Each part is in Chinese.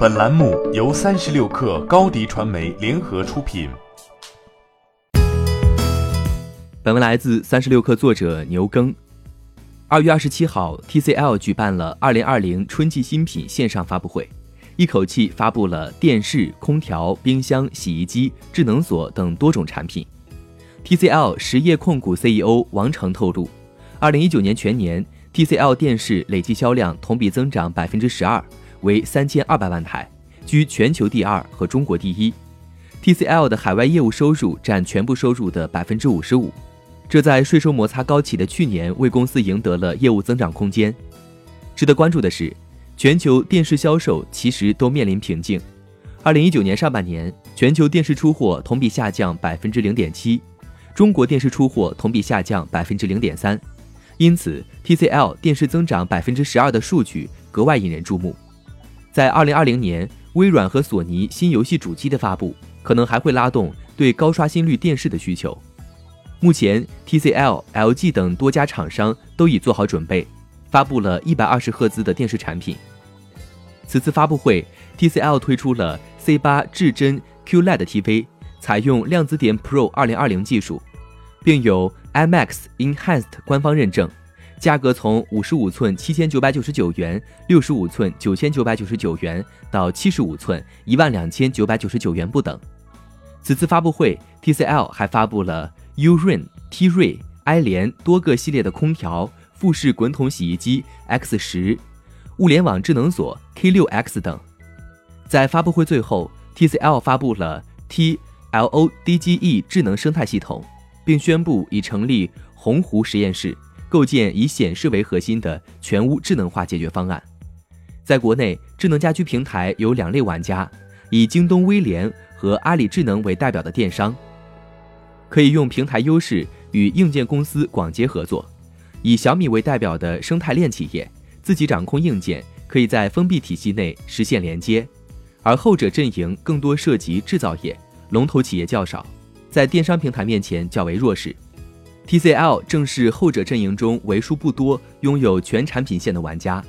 本栏目由三十六氪高低传媒联合出品。本文来自三十六氪作者牛耕。二月二十七号，TCL 举办了二零二零春季新品线上发布会，一口气发布了电视、空调、冰箱、洗衣机、智能锁等多种产品。TCL 实业控股 CEO 王成透露，二零一九年全年 TCL 电视累计销量同比增长百分之十二。为三千二百万台，居全球第二和中国第一。TCL 的海外业务收入占全部收入的百分之五十五，这在税收摩擦高企的去年为公司赢得了业务增长空间。值得关注的是，全球电视销售其实都面临瓶颈。二零一九年上半年，全球电视出货同比下降百分之零点七，中国电视出货同比下降百分之零点三，因此 TCL 电视增长百分之十二的数据格外引人注目。在二零二零年，微软和索尼新游戏主机的发布，可能还会拉动对高刷新率电视的需求。目前，TCL、LG 等多家厂商都已做好准备，发布了一百二十赫兹的电视产品。此次发布会，TCL 推出了 C 八至臻 QLED TV，采用量子点 Pro 二零二零技术，并有 IMAX Enhanced 官方认证。价格从五十五寸七千九百九十九元、六十五寸九千九百九十九元到七十五寸一万两千九百九十九元不等。此次发布会，TCL 还发布了 Urin、T 锐、埃联多个系列的空调、富士滚筒洗衣机 X 十、物联网智能锁 K 六 X 等。在发布会最后，TCL 发布了 TLODGE 智能生态系统，并宣布已成立鸿湖实验室。构建以显示为核心的全屋智能化解决方案。在国内，智能家居平台有两类玩家，以京东、威联和阿里智能为代表的电商，可以用平台优势与硬件公司广结合作；以小米为代表的生态链企业，自己掌控硬件，可以在封闭体系内实现连接。而后者阵营更多涉及制造业，龙头企业较少，在电商平台面前较为弱势。TCL 正是后者阵营中为数不多拥有全产品线的玩家。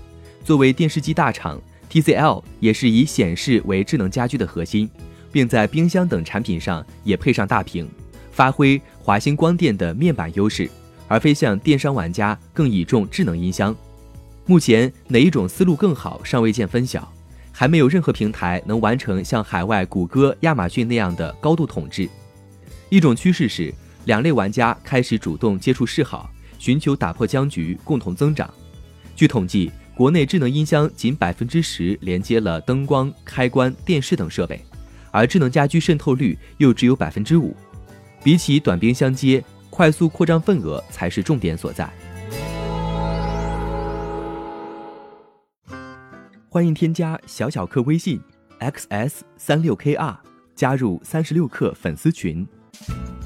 作为电视机大厂，TCL 也是以显示为智能家居的核心，并在冰箱等产品上也配上大屏，发挥华星光电的面板优势，而非像电商玩家更倚重智能音箱。目前哪一种思路更好，尚未见分晓，还没有任何平台能完成像海外谷歌、亚马逊那样的高度统治。一种趋势是。两类玩家开始主动接触示好，寻求打破僵局，共同增长。据统计，国内智能音箱仅百分之十连接了灯光、开关、电视等设备，而智能家居渗透率又只有百分之五。比起短兵相接，快速扩张份额才是重点所在。欢迎添加小小客微信 xs 三六 kr，加入三十六氪粉丝群。